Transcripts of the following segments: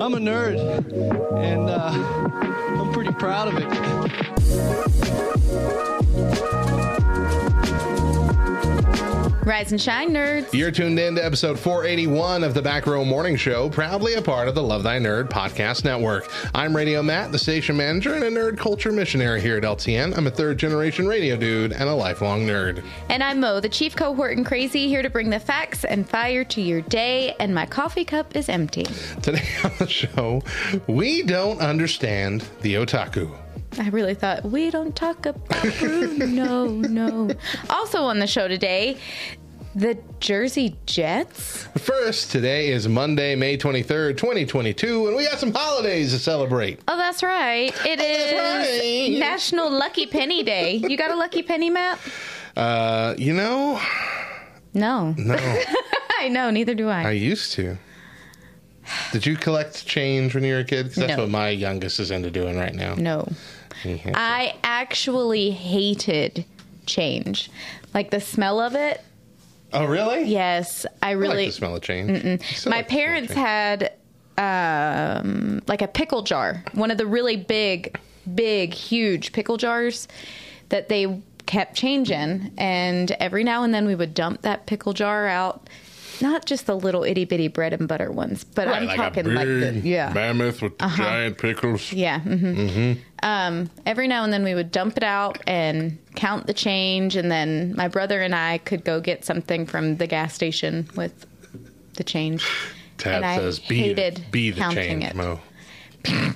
I'm a nerd, and uh, I'm pretty proud of it. Rise and shine, nerds. You're tuned in to episode 481 of the Back Row Morning Show, proudly a part of the Love Thy Nerd podcast network. I'm Radio Matt, the station manager and a nerd culture missionary here at LTN. I'm a third generation radio dude and a lifelong nerd. And I'm Mo, the chief cohort and crazy, here to bring the facts and fire to your day. And my coffee cup is empty. Today on the show, we don't understand the otaku. I really thought we don't talk about Bruno. no. Also on the show today, the Jersey Jets. First, today is Monday, May 23rd, 2022, and we got some holidays to celebrate. Oh, that's right. It is right. National Lucky Penny Day. You got a lucky penny, Matt? Uh, you know, No. no, I know, neither do I I. used to. Did you collect change when you were a kid? Because that's No. what my youngest is into doing right now. No. I actually hated change. Like the smell of it. Oh, really? Yes, I I really. like the smell of change. My like the smell of parents had um, like a pickle jar, one of the really big, big, huge pickle jars that they kept change in, and every now and then we would dump that pickle jar out. Not just the little itty bitty bread and butter ones, but Right, I'm like talking like the yeah, Uh-huh. mammoth with giant pickles. yeah. hmm Um, every now and then we would dump it out and count the change, and then my brother and I could go get something from the gas station with the change. Tab And I says, "Be hated the, be the change, it. Mo.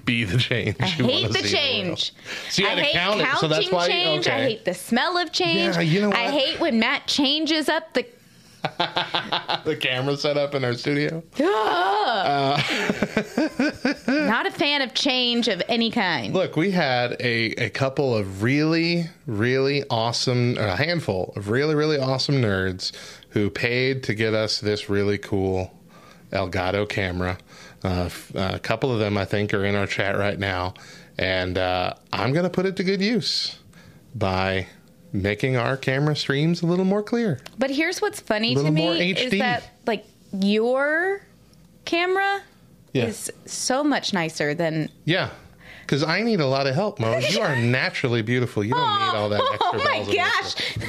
Be the change. I You hate the see change. So you I to hate count it, counting so that's why- change. I okay. hate the smell of change. Yeah, you know I hate when Matt changes up the. The camera set up in our studio. Not a fan of change of any kind. Look, we had a, a couple of really, really awesome, or a handful of really, really awesome nerds who paid to get us this really cool Elgato camera. Uh, f- a couple of them, I think, are in our chat right now. And uh, I'm going to put it to good use by making our camera streams a little more clear. But here's what's funny to me is that like your camera Yeah. is so much nicer than. Yeah. Because I need a lot of help, Mo. You are naturally beautiful. You don't need all that extra Oh my bells and whistles.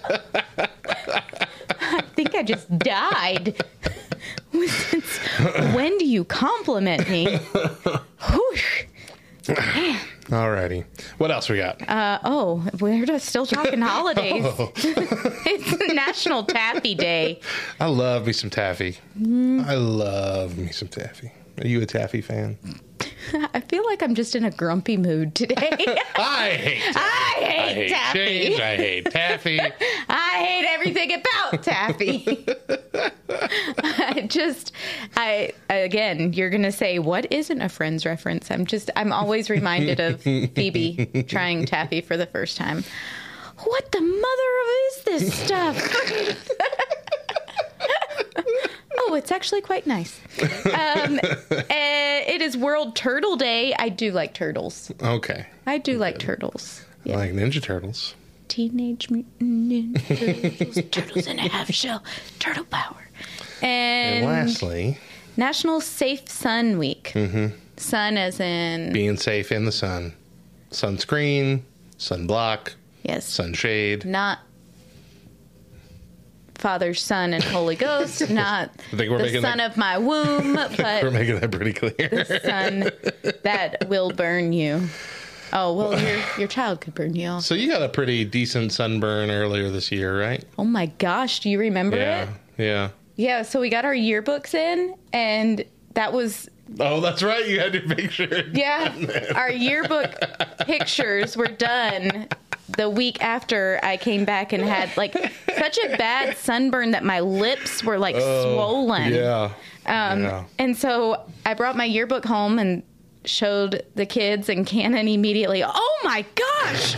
gosh! I think I just died. Since when do you compliment me? Whoosh. Alrighty. What else we got? Uh, oh, we're just still talking holidays. it's National Taffy Day. I love me some taffy. Mm. I love me some taffy. Are you a taffy fan? I feel like I'm just in a grumpy mood today. I hate taffy. I hate, I hate taffy. change. I hate taffy. I hate everything about taffy. I just, I again, you're gonna say what isn't a Friends reference? I'm just, I'm always reminded of Phoebe trying taffy for the first time. What the mother of is this stuff? Oh, it's actually quite nice. Um, eh, it is World Turtle Day. I do like turtles. Okay. I do like turtles. Yeah. Like Ninja Turtles. Teenage Mutant Ninja Turtles, Turtles in a Half Shell, Turtle Power. And, And lastly, National Safe Sun Week. Mm-hmm. Sun as in, being safe in the sun. Sunscreen, sunblock, yes, sunshade. not Father, Son, and Holy Ghost, not I think we're the son that- of my womb, but We're making that pretty clear. the son that will burn you. Oh, well, your, your child could burn you. so you got a pretty decent sunburn earlier this year, right? Oh my gosh, do you remember Yeah. it? Yeah. Yeah, so we got our yearbooks in, and that was Oh, that's right. You had your picture. yeah. Our yearbook pictures were done the week after I came back and had like such a bad sunburn that my lips were like swollen. Yeah. Um, yeah. And so I brought my yearbook home and showed the kids, and Cannon immediately, oh my gosh,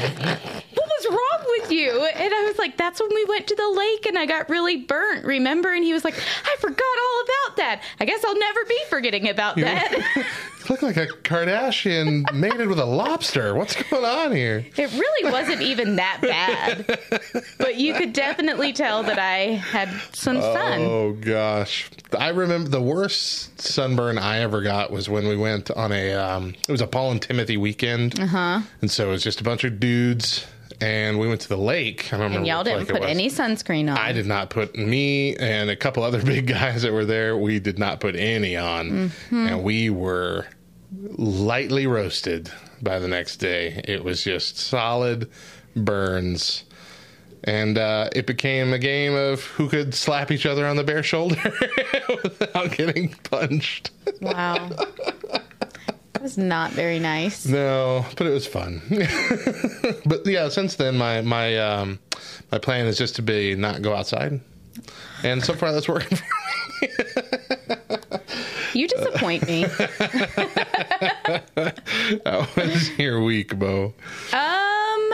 wrong with you? And I was like, that's when we went to the lake and I got really burnt, remember? And he was like, I forgot all about that. I guess I'll never be forgetting about that. You look like a Kardashian mated with a lobster. What's going on here? it really wasn't even that bad, but you could definitely tell that I had some sun. Oh gosh, I remember the worst sunburn I ever got was when we went on a um, it was a Paul and Timothy weekend, uh-huh. and so it was just a bunch of dudes, and we went to the lake. I don't And remember y'all didn't put any sunscreen on. I did not put me and a couple other big guys that were there. We did not put any on, Mm-hmm. and we were lightly roasted by the next day. It was just solid burns. And uh, it became a game of who could slap each other on the bare shoulder without getting punched. Wow. That was not very nice. No, but it was fun. but yeah, since then my my um, my plan is just to be not go outside, and so far that's working. for me. You disappoint me. How was your week, Bo? Um,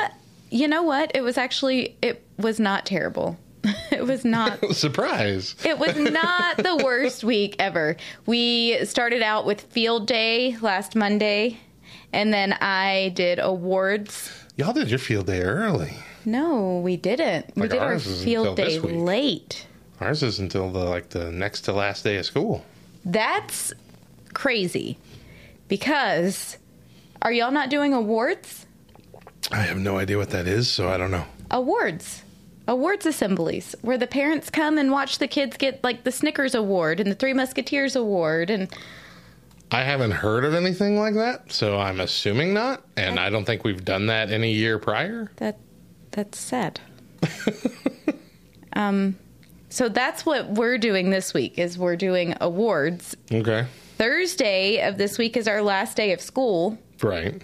you know what? It was actually it was not terrible. It was not Surprise! it was not the worst week ever. We started out with field day last Monday and then I did awards. Y'all did your field day early. No, we didn't. we did our field day late. Ours is until the like the next to last day of school. That's crazy. Because are y'all not doing awards? I have no idea what that is, so I don't know. awards awards assemblies where the parents come and watch the kids get like the snickers award and the three musketeers award and I haven't heard of anything like that, so I'm assuming not. And I don't think we've done that any year prior. that that's sad um so that's what we're doing this week is we're doing awards Okay, thursday of this week is our last day of school right.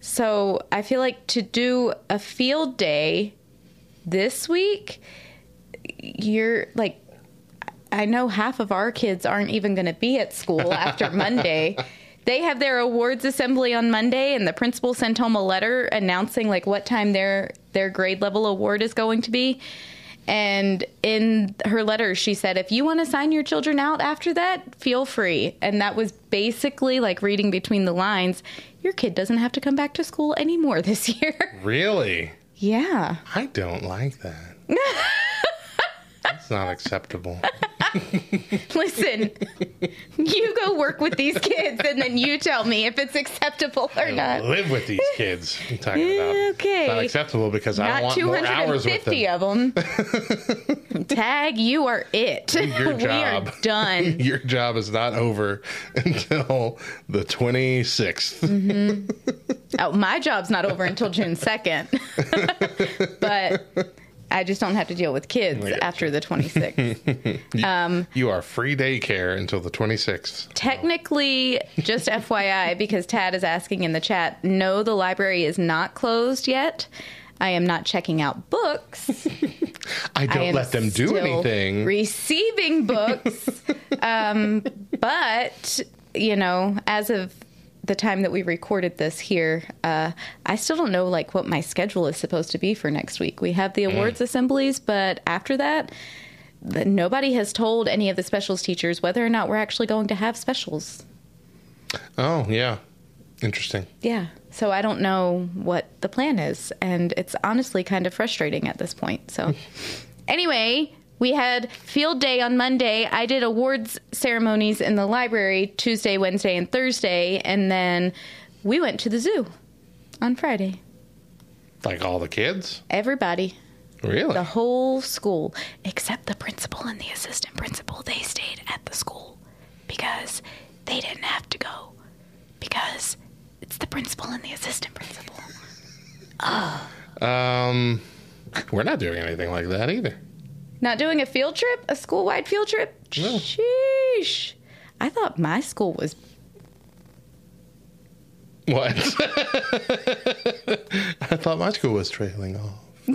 so i feel like to do a field day this week you're like I know half of our kids aren't even going to be at school after Monday. They have their awards assembly on Monday and the principal sent home a letter announcing like what time their their grade level award is going to be. And in her letter she said if you want to sign your children out after that, feel free. And that was basically like reading between the lines, your kid doesn't have to come back to school anymore this year. Really? Yeah. I don't like that. That's not acceptable. Listen, you go work with these kids and then you tell me if it's acceptable or not. Live with these kids. I'm talking about. Okay. It's not acceptable because I Not don't want more hours with 250 them. of them. Tag, you are it. Your we are job. done. Your job is not over until the 26th. Mm-hmm. Oh, my job's not over until June 2nd. but I just don't have to deal with kids I after the 26th. You are free daycare until the 26th. Technically, just FYI, because Tad is asking in the chat, no, the library is not closed yet. I am not checking out books. I I don't am let them do anything. Receiving books, um, but you know, as of the time that we recorded this here, uh, I still don't know like what my schedule is supposed to be for next week. We have Mm. the awards assemblies, but after that, the, nobody has told any of the specials teachers whether or not we're actually going to have specials. oh, yeah. Interesting. Yeah. So I don't know what the plan is. And it's honestly kind of frustrating at this point. So, anyway, we had field day on Monday. I did awards ceremonies in the library Tuesday, Wednesday, and Thursday. And then we went to the zoo on Friday. Like all the kids? Everybody, Really? the whole school, except the principal and the assistant principal, they stayed at the school because they didn't have to go because it's the principal and the assistant principal. Oh. Um, we're not doing anything like that either. Not doing a field trip, a school wide field trip? No. Sheesh. I thought my school was What? I thought my school was trailing off.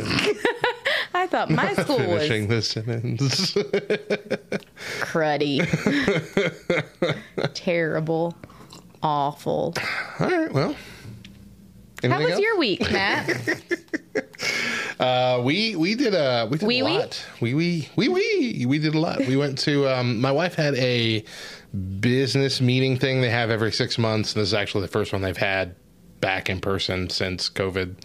I thought my school was Finishing the sentence. cruddy, terrible, awful. All right, well. How was your week, Matt? Uh, we we did a we did Wee a wee? lot. We we we we we did a lot. We went to um, my wife had a business meeting thing they have every six months, and this is actually the first one they've had back in person since COVID.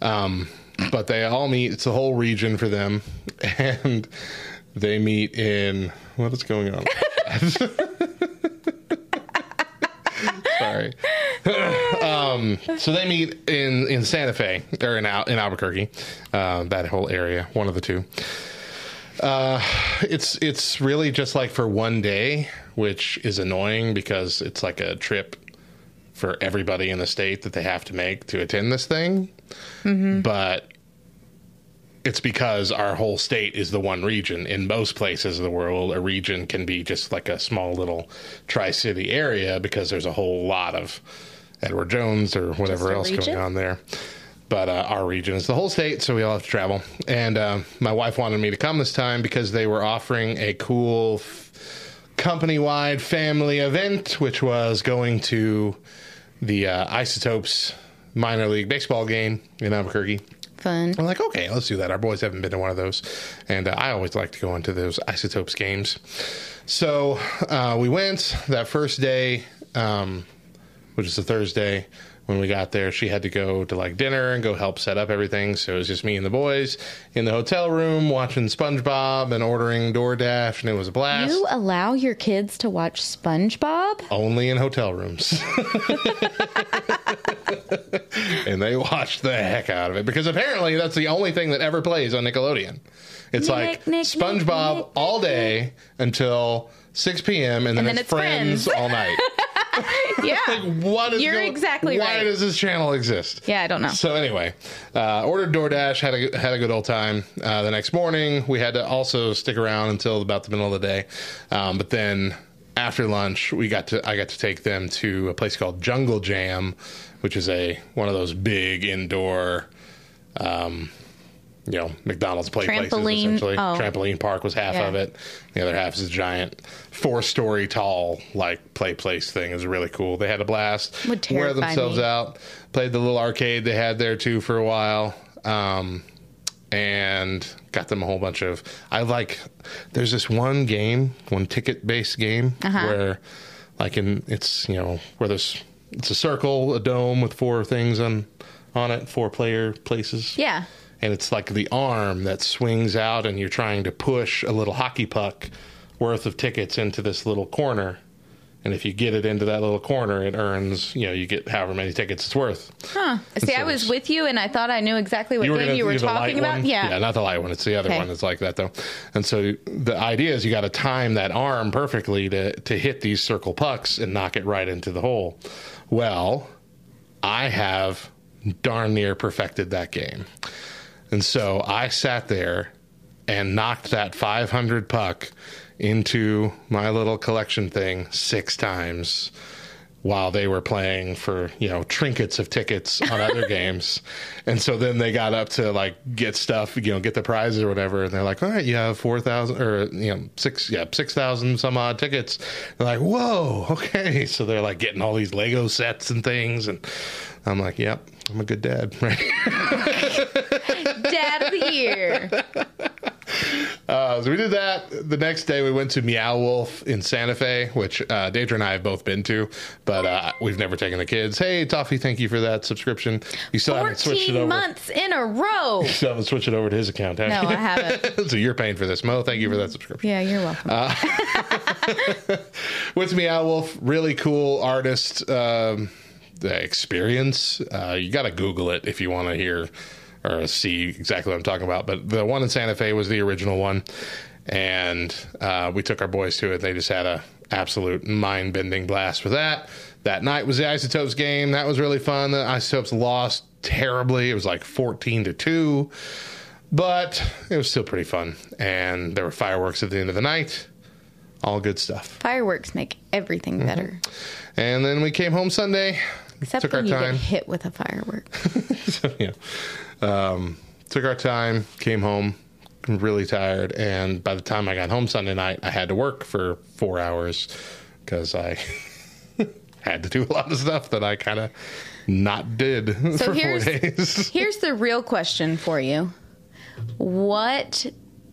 Um, but they all meet. It's a whole region for them, and they meet in what is going on? Sorry. um, so they meet in, in Santa Fe or in Al, in Albuquerque, uh, that whole area, one of the two. Uh, it's it's really just like for one day, which is annoying because it's like a trip for everybody in the state that they have to make to attend this thing. But it's because our whole state is the one region. In most places of the world, a region can be just like a small little tri city area because there's a whole lot of Edward Jones or whatever else region? going on there. But uh, our region is the whole state, so we all have to travel. And um, my wife wanted me to come this time because they were offering a cool company wide family event, which was going to the uh, Isotopes minor league baseball game in Albuquerque. Fun. I'm like, okay, let's do that. Our boys haven't been to one of those, and uh, I always like to go into those isotopes games. So uh, we went that first day, um, which is a Thursday. When we got there, she had to go to like dinner and go help set up everything. So it was just me and the boys in the hotel room watching SpongeBob and ordering DoorDash, and it was a blast. You allow your kids to watch SpongeBob? Only in hotel rooms. and they watched the heck out of it because apparently that's the only thing that ever plays on Nickelodeon. It's Nick, like Nick, SpongeBob Nick, all day until 6 p.m. and then, And then it's, it's friends, Friends. all night. Yeah. What is You're go- exactly why right. does this channel exist? Yeah, I don't know. So anyway, uh, ordered DoorDash, had a had a good old time. Uh, the next morning, we had to also stick around until about the middle of the day, um, but then after lunch, we got to I got to take them to a place called Jungle Jam, which is a one of those big indoor. Um, you know, McDonald's play places essentially. Oh. Trampoline park was half Yeah. of it. The other half is a giant four story tall like play place thing. It was really cool. They had a blast. Would wear themselves me. out. Played the little arcade they had there too for a while. Um, and got them a whole bunch of I like there's this one game, one ticket based game Uh-huh. where like in it's you know, where there's it's a circle, a dome with four things on on it, four player places Yeah. And it's like the arm that swings out and you're trying to push a little hockey puck worth of tickets into this little corner and if you get it into that little corner it earns you know you get however many tickets it's worth Huh. See, I was with you and I thought I knew exactly what game gonna you were talking about. Yeah. yeah not the light one it's the other Okay. one that's like that though and so the idea is you got to time that arm perfectly to to hit these circle pucks and knock it right into the hole well i have darn near perfected that game and so I sat there and knocked that 500 puck into my little collection thing six times while they were playing for, you know, trinkets of tickets on other games. And so then they got up to like get stuff, you know, get the prizes or whatever. And they're like, all right, you have 4,000 or, you know, six, yeah, 6,000 some odd tickets. They're like, whoa, okay. So they're like getting all these Lego sets and things. And I'm like, yep, I'm a good dad, right? Dad of the year. Uh, so we did that. The next day, we went to Meow Wolf in Santa Fe, which uh, Deidre and I have both been to, but uh, we've never taken the kids. Hey, Toffee, thank you for that subscription. You still haven't switched it over. months in a row. Still haven't switched it over to his account, have No, you? I haven't. so you're paying for this, Mo. Thank you for that subscription. Yeah, you're welcome. Went to Meow Wolf, really cool artist um, experience. Uh, you got to Google it if you want to hear or see exactly what I'm talking about. But the one in Santa Fe was the original one, and uh, we took our boys to it. They just had a absolute mind bending blast with that. That night was the Isotopes game. That was really fun. The Isotopes lost terribly. It was like 14 to two, but it was still pretty fun. And there were fireworks at the end of the night. All good stuff. Fireworks make everything Mm-hmm. better. And then we came home Sunday, Except took our when you time. get hit with a firework. so, yeah. Um, took our time, came home really tired, and by the time I got home Sunday night, I had to work for four hours because I had to do a lot of stuff that I kind of not did So for four here's days. here's the real question for you. What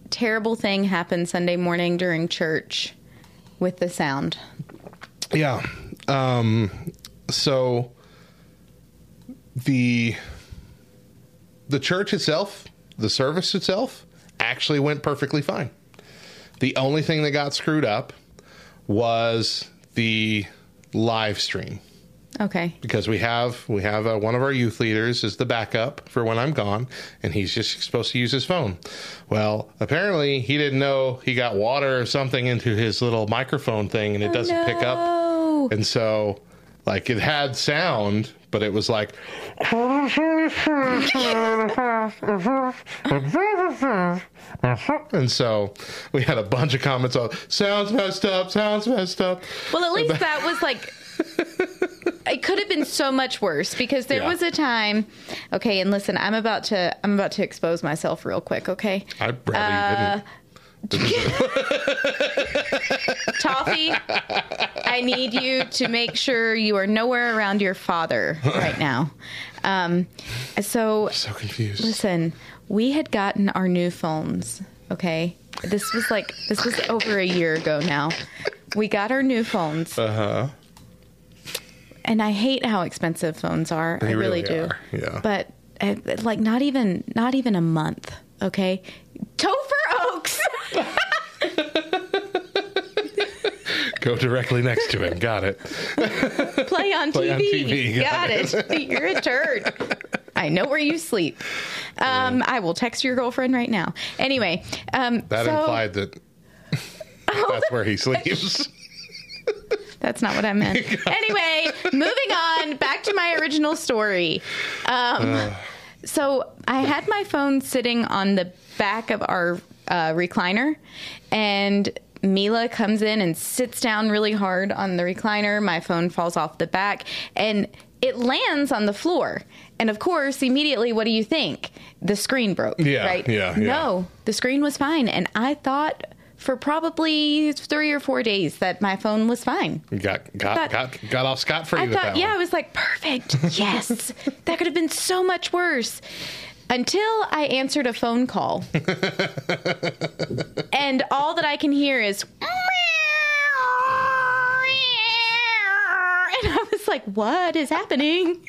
terrible thing happened Sunday morning during church with the sound? Yeah. Um, so the the church itself, the service itself, actually went perfectly fine. The only thing that got screwed up was the live stream Okay. because we have we have uh, one of our youth leaders is the backup for when I'm gone, and he's just supposed to use his phone. Well, apparently he didn't know he got water or something into his little microphone thing, and it doesn't pick up. no. And so, like, it had sound, but it was like. And so we had a bunch of comments on sounds messed up, sounds messed up. Well, at least that was like. It could have been so much worse because there Yeah. was a time. Okay, and listen, I'm about to I'm about to expose myself real quick. Okay, I'd rather you didn't. Uh, Toffee, I need you to make sure you are nowhere around your father right now. Um, so So confused. Listen, we had gotten our new phones, okay? This was like this was over a year ago now. We got our new phones. Uh huh. And I hate how expensive phones are. I really, really do. are, yeah. But uh, like not even not even a month, okay? Topher Oaks. Go directly next to him. Got it. Play on Play TV. on TV, Got got it. You're a turd. I know where you sleep. Um, I will text your girlfriend right now. Anyway, um, That so- implied that that's where he sleeps. That's not what I meant. anyway, moving on back to my original story. Um, so I had my phone sitting on the back of our uh, recliner, and Mila comes in and sits down really hard on the recliner. My phone falls off the back, and it lands on the floor. And of course, immediately, what do you think? The screen broke. Yeah, right? yeah, yeah. No, the screen was fine, and I thought. For probably three or four days, that my phone was fine. got got thought- got got off scot free I thought, yeah, one. I was like, perfect. Yes. that could have been so much worse. Until I answered a phone call. and all that I can hear is. And I was like, what is happening?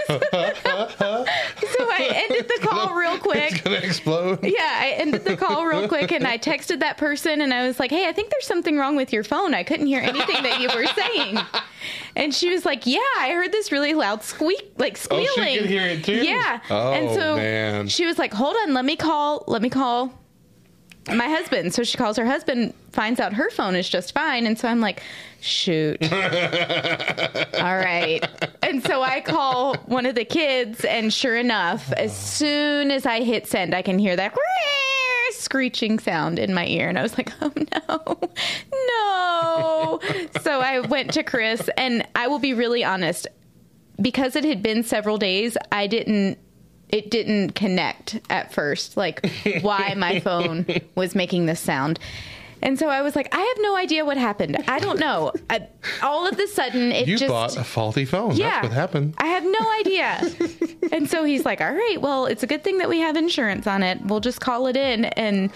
so I ended the call real quick. It's gonna explode. Yeah, I ended the call real quick and I texted that person and I was like, "Hey, I think there's something wrong with your phone. I couldn't hear anything that you were saying." And she was like, "Yeah, I heard this really loud squeak, like squealing. Oh, she squealing." could hear it too? Yeah. Oh, and so man. she was like, "Hold on, let me call. Let me call." My husband. So she calls her husband, finds out her phone is just fine. And so I'm like, shoot. All right. And so I call one of the kids, and sure enough, as soon as I hit send, I can hear that screeching sound in my ear. And I was like, oh no, no. so I went to Chris, and I will be really honest. Because it had been several days, I didn't it didn't connect at first, like why my phone was making this sound. And so I was like, I have no idea what happened. I don't know. I, all of a sudden, it You just bought a faulty phone. yeah, That's what happened. I have no idea. and so he's like, "All right, well, it's a good thing that we have insurance on it. We'll just call it in." And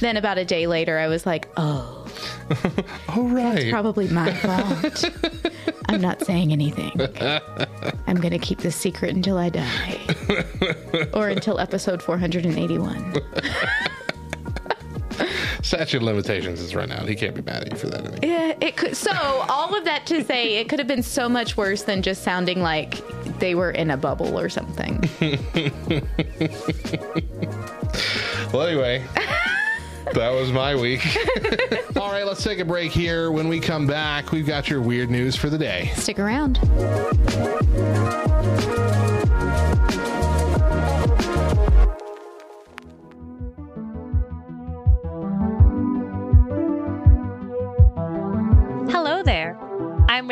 then about a day later, I was like, "Oh, Oh right. It's probably my fault. I'm not saying anything. I'm going to keep this secret until I die, or until episode 481." Statute of limitations is run out. He can't be mad at you for that anymore. Yeah, it could. So all of that to say, it could have been so much worse than just sounding like they were in a bubble or something. Well, anyway, that was my week. All right, let's take a break here. When we come back, we've got your weird news for the day. Stick around.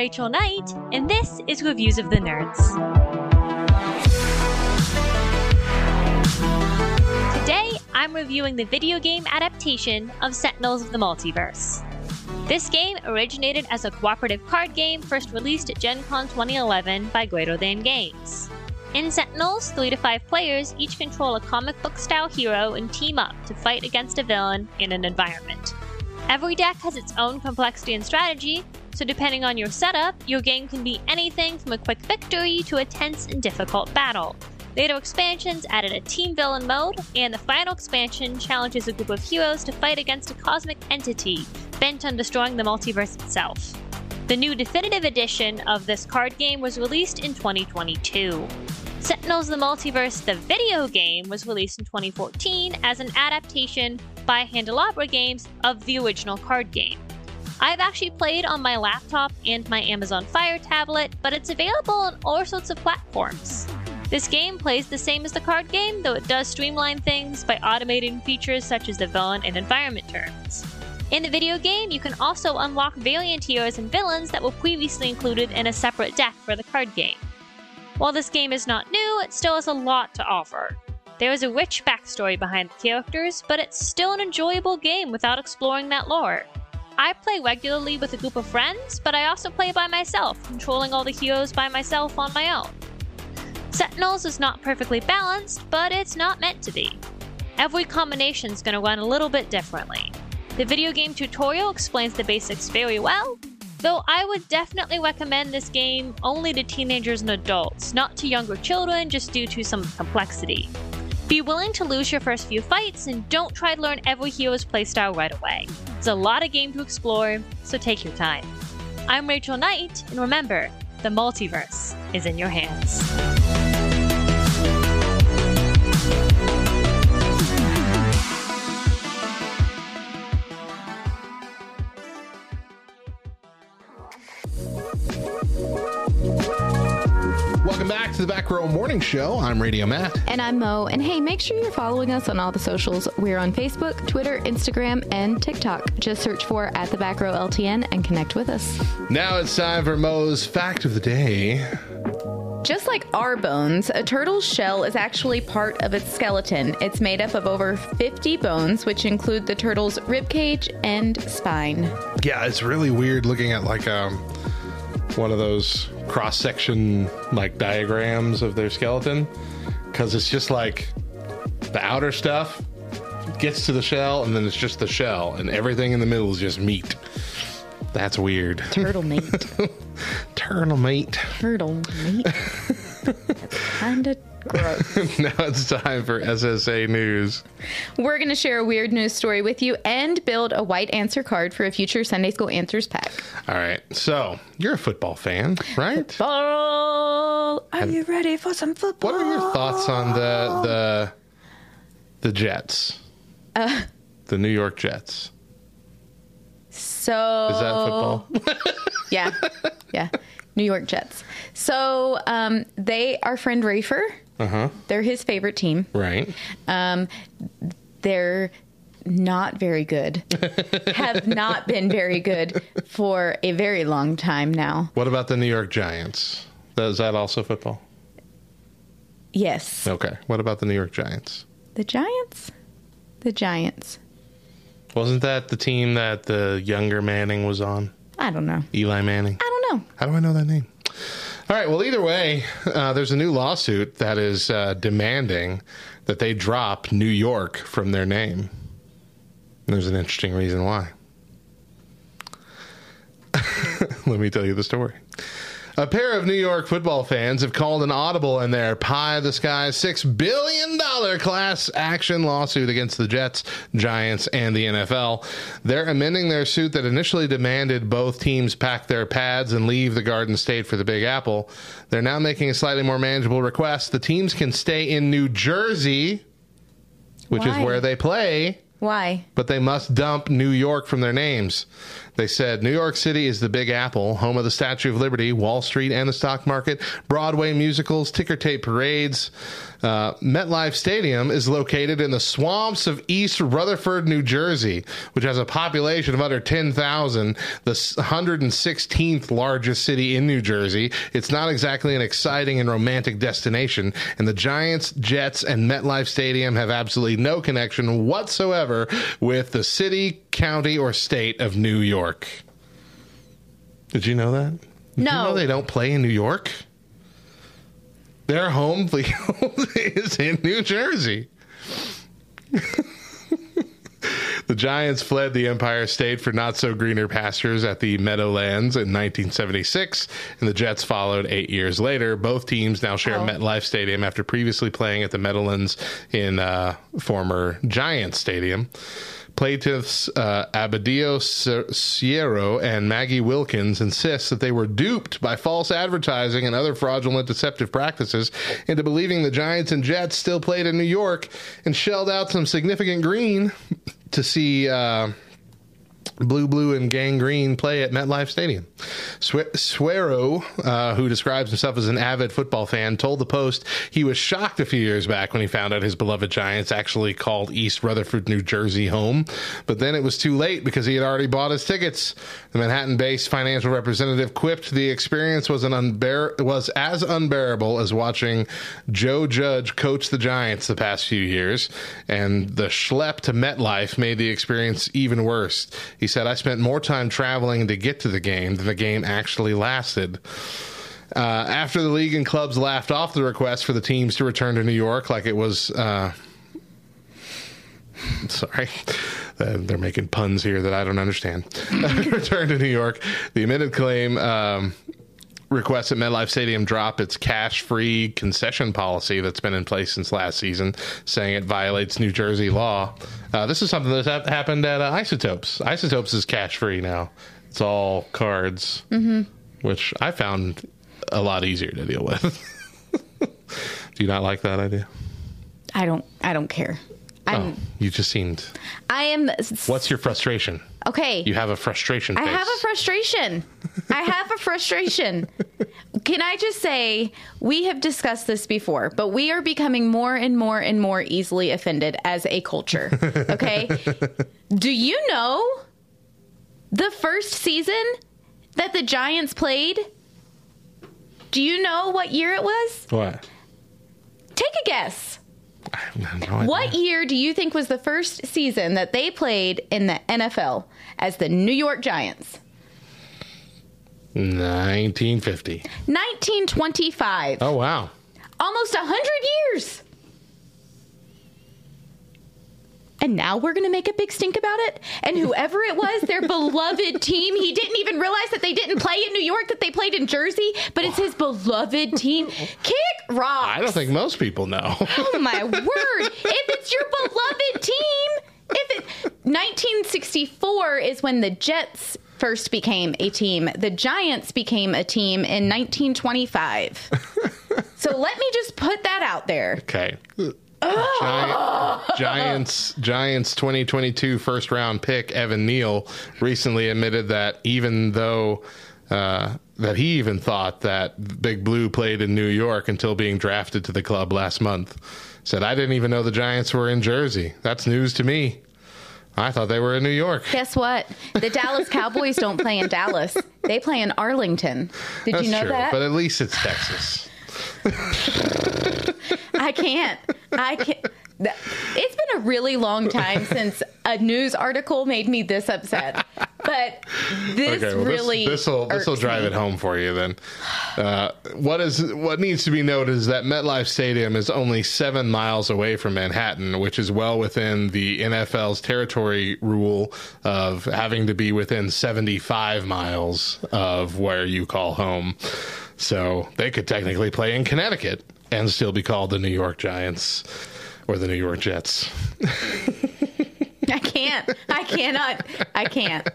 Rachel Knight, and this is Reviews of the Nerds. Today, I'm reviewing the video game adaptation of Sentinels of the Multiverse. This game originated as a cooperative card game first released at Gen Con 2011 by Greater Than Games. In Sentinels, 3 to 5 players each control a comic book style hero and team up to fight against a villain in an environment. Every deck has its own complexity and strategy, so depending on your setup, your game can be anything from a quick victory to a tense and difficult battle. Later expansions added a team villain mode, and the final expansion challenges a group of heroes to fight against a cosmic entity bent on destroying the multiverse itself. The new definitive edition of this card game was released in 2022. Sentinels of the Multiverse, the video game, was released in 2014 as an adaptation by Handelabra Games of the original card game. I've actually played on my laptop and my Amazon Fire tablet, but it's available on all sorts of platforms. This game plays the same as the card game, though it does streamline things by automating features such as the villain and environment terms. In the video game, you can also unlock variant heroes and villains that were previously included in a separate deck for the card game. While this game is not new, it still has a lot to offer. There is a rich backstory behind the characters, but it's still an enjoyable game without exploring that lore. I play regularly with a group of friends, but I also play by myself, controlling all the heroes by myself on my own. Sentinels is not perfectly balanced, but it's not meant to be. Every combination is going to run a little bit differently. The video game tutorial explains the basics very well, though I would definitely recommend this game only to teenagers and adults, not to younger children just due to some complexity. Be willing to lose your first few fights and don't try to learn every hero's playstyle right away. There's a lot of game to explore, so take your time. I'm Rachel Knight, and remember, the multiverse is in your hands. To the Back Row Morning Show. I'm Radio Matt. And I'm Mo. And hey, make sure you're following us on all the socials. We're on Facebook, Twitter, Instagram, and TikTok. Just search for at the back row LTN and connect with us. Now it's time for Mo's fact of the day. Just like our bones, a turtle's shell is actually part of its skeleton. It's made up of over 50 bones, which include the turtle's ribcage and spine. Yeah, it's really weird looking at like um one of those cross section like diagrams of their skeleton because it's just like the outer stuff gets to the shell and then it's just the shell and everything in the middle is just meat. That's weird. Turtle meat. Turtle meat. Turtle meat. That's kind of. now it's time for SSA news. We're going to share a weird news story with you and build a white answer card for a future Sunday School Answers pack. All right. So, you're a football fan, right? Football. Are you ready for some football? What are your thoughts on the the the Jets? Uh, the New York Jets. So Is that football? yeah, yeah. New York Jets. So um, they are friend Rafer. Uh huh. They're his favorite team. Right. Um, they're not very good. Have not been very good for a very long time now. What about the New York Giants? Is that also football? Yes. Okay. What about the New York Giants? The Giants? The Giants. Wasn't that the team that the younger Manning was on? I don't know. Eli Manning. I don't know. How do I know that name? All right. Well, either way, uh, there's a new lawsuit that is uh, demanding that they drop New York from their name. And there's an interesting reason why. Let me tell you the story. A pair of New York football fans have called an audible in their pie of the sky $6 billion class action lawsuit against the Jets, Giants, and the NFL. They're amending their suit that initially demanded both teams pack their pads and leave the Garden State for the Big Apple. They're now making a slightly more manageable request. The teams can stay in New Jersey, which Why? is where they play Why? but they must dump New York from their names. They said New York City is the Big Apple, home of the Statue of Liberty, Wall Street and the stock market, Broadway musicals, ticker tape parades. Uh, MetLife Stadium is located in the swamps of East Rutherford, New Jersey, which has a population of under 10,000, the 116th largest city in New Jersey. It's not exactly an exciting and romantic destination, and the Giants, Jets, and MetLife Stadium have absolutely no connection whatsoever with the city, county, or state of New York. Did you know that? Did you No. know they don't play in New York? Their home field is in New Jersey. the Giants fled the Empire State for not so greener pastures at the Meadowlands in 1976, and the Jets followed eight years later. Both teams now share Oh. MetLife Stadium after previously playing at the Meadowlands in uh, former Giants Stadium. Plaintiffs uh, Abadio Suero and Maggie Wilkins insist that they were duped by false advertising and other fraudulent deceptive practices into believing the Giants and Jets still played in New York and shelled out some significant green to see uh, Blue Blue and Gang Green play at MetLife Stadium. Suero, uh, who describes himself as an avid football fan, told the Post he was shocked a few years back when he found out his beloved Giants actually called East Rutherford, New Jersey home. But then it was too late because he had already bought his tickets. The Manhattan-based financial representative quipped the experience was an unbear- was as unbearable as watching Joe Judge coach the Giants the past few years, and the schlep to MetLife made the experience even worse. He said, "I spent more time traveling to get to the game than the game actually lasted." Uh, after the league and clubs laughed off the request for the teams to return to New York, like it was. Uh, sorry, Uh, they're making puns here that I don't understand. return to New York. The amended claim. Um, requests at MetLife Stadium drop its cash-free concession policy that's been in place since last season, saying it violates New Jersey law. Uh, this is something that hap- happened at uh, Isotopes. Isotopes is cash-free now. It's all cards, which I found a lot easier to deal with. Do you not like that idea? I don't. I don't care. I'm. Oh, you just seemed. I am. What's your frustration? Okay? You have a frustration face. I have a frustration. I have a frustration. Can I just say, we have discussed this before, but we are becoming more and more and more easily offended as a culture. Okay? Do you know the first season that the Giants played? Do you know what year it was? what? Take a guess. No. What year do you think was the first season that they played in the NFL as the New York Giants? 1950. 1925. Oh wow. Almost a 100 years. And now we're going to make a big stink about it. And whoever it was, their beloved team, he didn't even realize that they didn't play in New York, that they played in Jersey, but it's his beloved team. Kick rocks. I don't think most people know. Oh my word! If it's your beloved team, if it 1964 is when the Jets first became a team. The Giants became a team in 1925. so let me just put that out there. Okay. Giant, Giants Giants 2022 first round pick Evan Neal recently admitted that even though uh, that he even thought that Big Blue played in New York until being drafted to the club last month. Said I didn't even know the Giants were in Jersey. That's news to me. I thought they were in New York. Guess what? The Dallas Cowboys don't play in Dallas. They play in Arlington. Did That's you know true, that? but at least it's Texas. I can't. I can't. It's been a really long time since a news article made me this upset. But this Okay, well, really this will this will drive me. it home for you. Then, uh, what is what needs to be noted is that MetLife Stadium is only seven miles away from Manhattan, which is well within the NFL's territory rule of having to be within seventy five miles of where you call home. So they could technically play in Connecticut and still be called the New York Giants or the New York Jets. I can't. I cannot. I can't.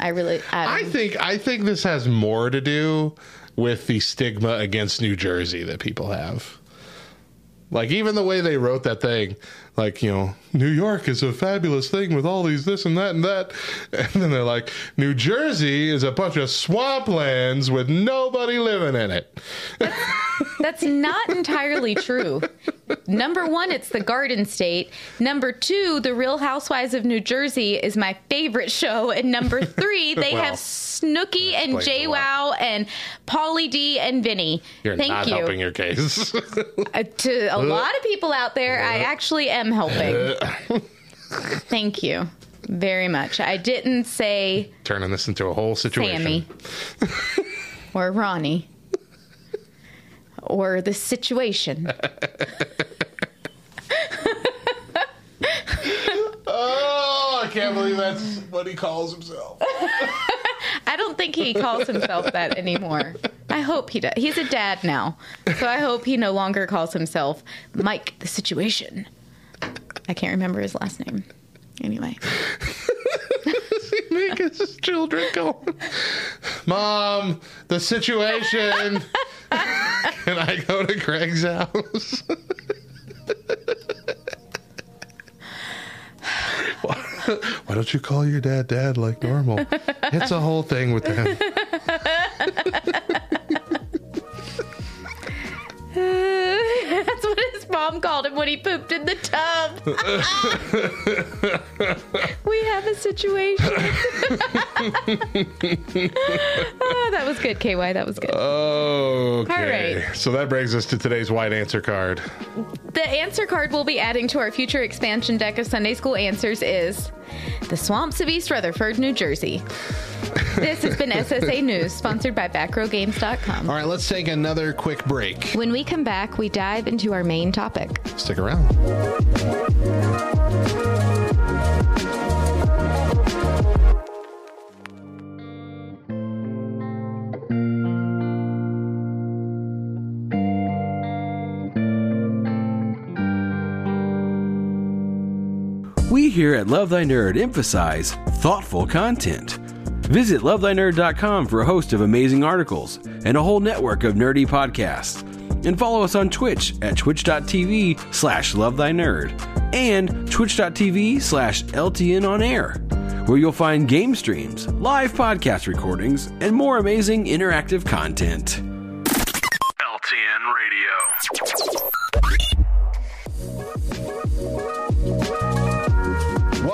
I really. I, I think I think this has more to do with the stigma against New Jersey that people have. Like even the way they wrote that thing, like you know, New York is a fabulous thing with all these this and that and that, and then they're like, New Jersey is a bunch of swamplands with nobody living in it. That's not entirely true. Number one, it's the Garden State. Number two, The Real Housewives of New Jersey is my favorite show. And number three, they Well, have Snooki and JWoww and Pauly D and Vinny. You're Thank not you. helping your case. Uh, to a lot of people out there, I actually am helping. Thank you very much. I didn't say Turning this into a whole situation. Sammy or Ronnie or the situation. Oh, I can't believe that's what he calls himself. I don't think he calls himself that anymore. I hope he does. He's a dad now, so I hope he no longer calls himself Mike the Situation. I can't remember his last name. Anyway, Make his children go. Mom, the situation. Can I go to Greg's house? Why why don't you call your dad dad like normal? It's a whole thing with them. that's what his mom called him when he pooped in the tub. We have a situation. oh, that was good, KY. That was good. Okay. All right. So that brings us to today's white answer card. The answer card we'll be adding to our future expansion deck of Sunday School Answers is The Swamps of East Rutherford, New Jersey. This has been SSA News, sponsored by BackrowGames.com. All right, let's take another quick break. When we come back, we dive into our main topic. Stick around. Here at Love Thy Nerd emphasize thoughtful content. Visit lovethynerd.com for a host of amazing articles and a whole network of nerdy podcasts. And follow us on Twitch at twitch.tv slash lovethynerd and twitch.tv slash LTN on air, where you'll find game streams, live podcast recordings, and more amazing interactive content.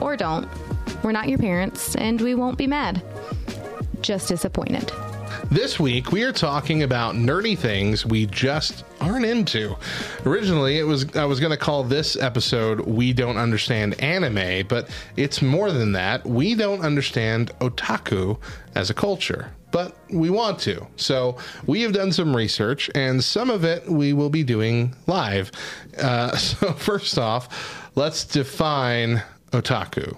Or don't. We're not your parents, and we won't be mad. Just disappointed. This week we are talking about nerdy things we just aren't into. Originally, it was I was going to call this episode "We Don't Understand Anime," but it's more than that. We don't understand otaku as a culture, but we want to. So we have done some research, and some of it we will be doing live. Uh, so first off, let's define otaku.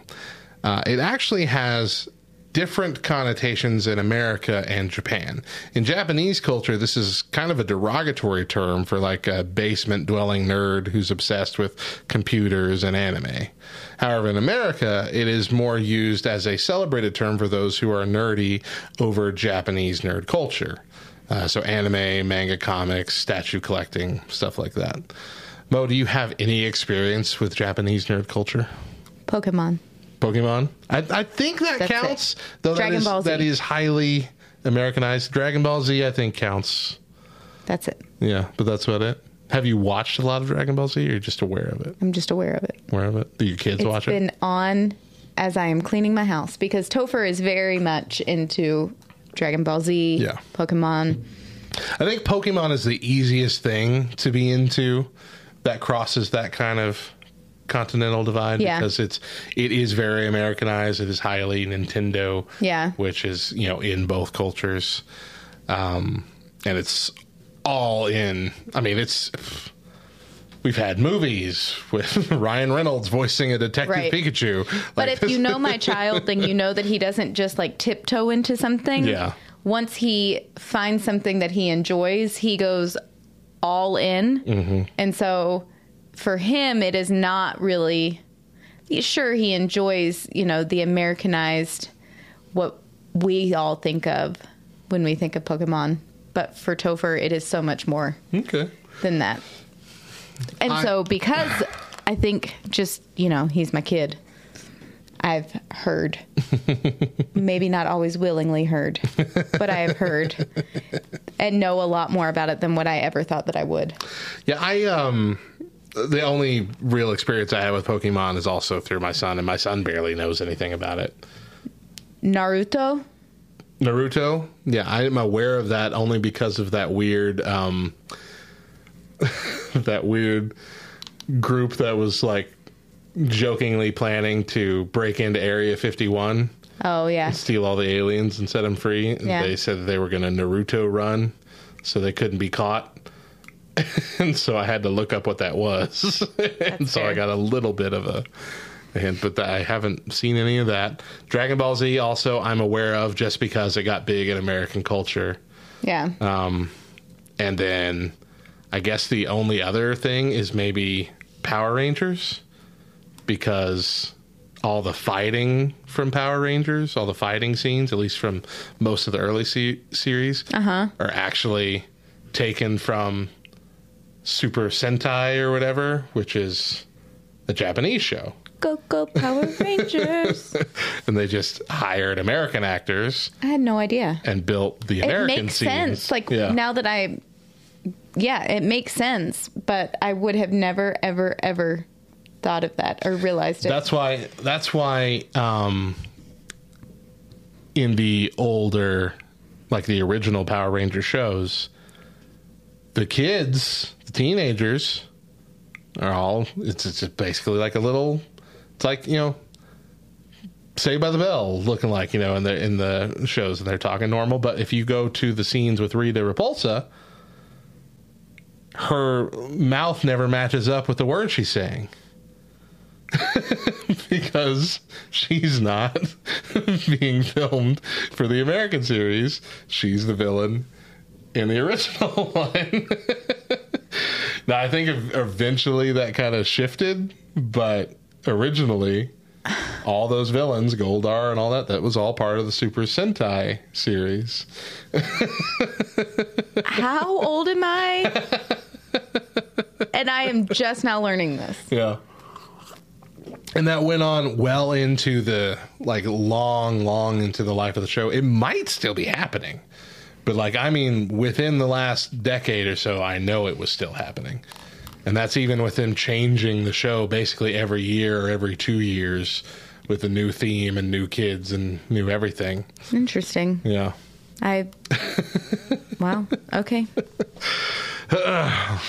Uh, it actually has different connotations in America and Japan. In Japanese culture, this is kind of a derogatory term for like a basement dwelling nerd who's obsessed with computers and anime. However, in America, it is more used as a celebrated term for those who are nerdy over Japanese nerd culture. Uh, so, anime, manga comics, statue collecting, stuff like that. Mo, do you have any experience with Japanese nerd culture? Pokemon. Pokemon. I, I think that That's counts. it. Though Dragon is, Ball Z. that is highly Americanized. Dragon Ball Z, I think counts. That's it. Yeah, but that's about it. Have you watched a lot of Dragon Ball Z? Or you're just aware of it? I'm just aware of it. Aware of it? Do your kids It's watch it? It's been on as I am cleaning my house because Topher is very much into Dragon Ball Z, Yeah. Pokemon. I think Pokemon is the easiest thing to be into that crosses that kind of continental divide Yeah. because it's it is very Americanized. It is highly Nintendo, Yeah. which is you know in both cultures, um, and it's all in. I mean, it's we've had movies with Ryan Reynolds voicing a detective Right. Pikachu. But Like, if you know my child, then you know that he doesn't just like tiptoe into something. Yeah. Once he finds something that he enjoys, he goes all in. Mm-hmm. And so for him, it is not really. Sure, he enjoys, you know, the Americanized, what we all think of when we think of Pokemon. But for Topher, it is so much more okay. than that. And I- so, because I think just, you know, he's my kid, I've heard, maybe not always willingly heard, but I have heard and know a lot more about it than what I ever thought that I would. Yeah, I um the only real experience I have with Pokemon is also through my son, and my son barely knows anything about it. Naruto? Naruto, yeah, I am aware of that only because of that weird um that weird group that was like jokingly planning to break into Area 51, Oh, yeah. steal all the aliens and set them free. Yeah. They said that they were going to Naruto run so they couldn't be caught. and so I had to look up what that was. and so I got a little bit of a hint, but I haven't seen any of that. Dragon Ball Z also I'm aware of just because it got big in American culture. Yeah. Um, and then I guess the only other thing is maybe Power Rangers because all the fighting from Power Rangers, all the fighting scenes, at least from most of the early se- series, Uh-huh. are actually taken from Super Sentai or whatever, which is a Japanese show. Go, go, Power Rangers. And they just hired American actors I had no idea. and built the It American makes scenes. sense. Like, Yeah. now that I, yeah, it makes sense, but I would have never, ever, ever thought of that or realized it. That's why. That's why. Um, in the older, like the original Power Ranger shows, the kids, the teenagers, are all. It's it's basically like a little. It's like you know. Saved by the Bell, looking like you know in the in the shows, and they're talking normal. But if you go to the scenes with Rita Repulsa, her mouth never matches up with the words she's saying because she's not being filmed for the American series. She's the villain in the original one. now, I think eventually that kind of shifted, but originally, all those villains, Goldar and all that, that was all part of the Super Sentai series. How old am I? and I am just now learning this. Yeah. And that went on well into the like long, long into the life of the show. It might still be happening. But like I mean within the last decade or so I know it was still happening. And that's even with them changing the show basically every year or every 2 years with a new theme and new kids and new everything. Interesting. Yeah. I, wow. Okay.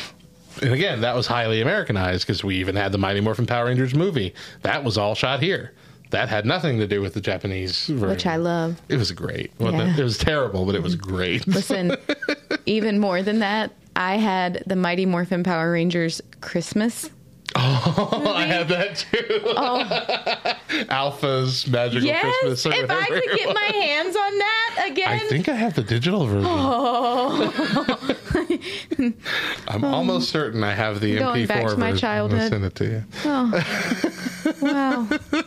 And again, that was highly Americanized because we even had the Mighty Morphin Power Rangers movie. That was all shot here. That had nothing to do with the Japanese version. Which I love. It was great. Well, Yeah. It was terrible, but it was great. Listen, even more than that, I had the Mighty Morphin Power Rangers Christmas. oh, I had that too. Oh, Alpha's Magical yes. Christmas. or If I could get my hands on that again. I think I have the digital version. oh, I'm almost certain I have the MP4 going back to my version. childhood. I'll send it to you. oh. wow.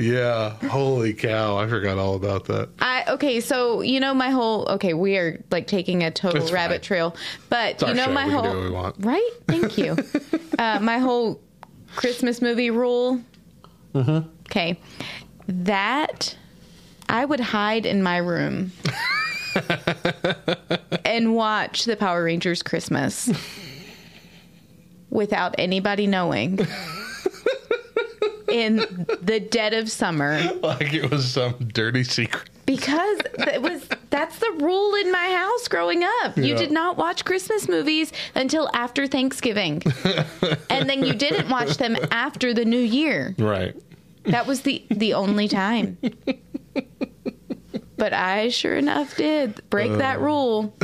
Yeah. Holy cow. I forgot all about that. I okay, so you know my whole okay, we are like taking a total rabbit fine. trail, but It's you know show. my We whole do what we want. right. Thank you. uh, my whole Christmas movie rule. Mm-hmm. Okay, that I would hide in my room and watch the Power Rangers Christmas without anybody knowing. In the dead of summer, Like it was some dirty secret. because that was that's the rule in my house growing up. You Yeah. did not watch Christmas movies until after Thanksgiving. and then you didn't watch them after the new year. Right. That was the the only time. But I sure enough did break that rule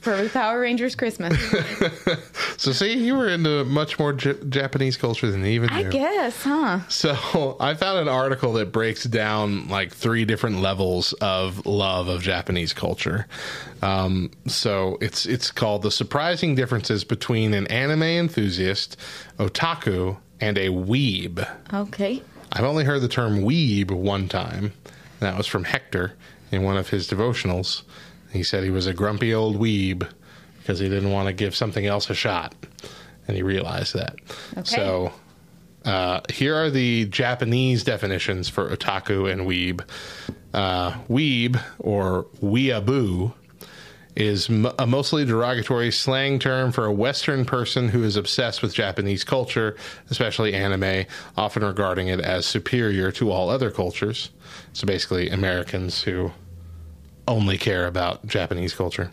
for Power Rangers Christmas. So see, you were into much more J- Japanese culture than even I knew. guess, huh? So I found an article that breaks down like three different levels of love of Japanese culture. Um, so it's it's called the surprising differences between an anime enthusiast, otaku, and a weeb. Okay. I've only heard the term weeb one time. That was from Hector in one of his devotionals. He said he was a grumpy old weeb because he didn't want to give something else a shot. And he realized that. Okay. So uh, here are the Japanese definitions for otaku and weeb. Uh, weeb, or weeaboo, is m- a mostly derogatory slang term for a Western person who is obsessed with Japanese culture, especially anime, often regarding it as superior to all other cultures. So basically, Americans who only care about Japanese culture.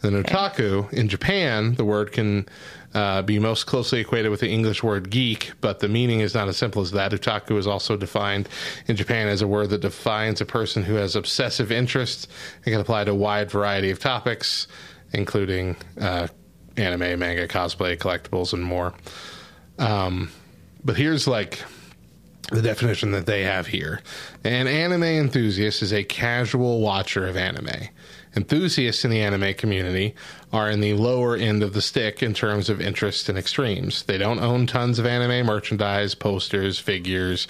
Then otaku, in Japan, the word can uh, be most closely equated with the English word geek, but the meaning is not as simple as that. Otaku is also defined in Japan as a word that defines a person who has obsessive interests and can apply to a wide variety of topics, including uh, anime, manga, cosplay, collectibles, and more. Um, but here's like the definition that they have here. An anime enthusiast is a casual watcher of anime. Enthusiasts in the anime community are in the lower end of the stick in terms of interest and extremes. They don't own tons of anime merchandise, posters, figures,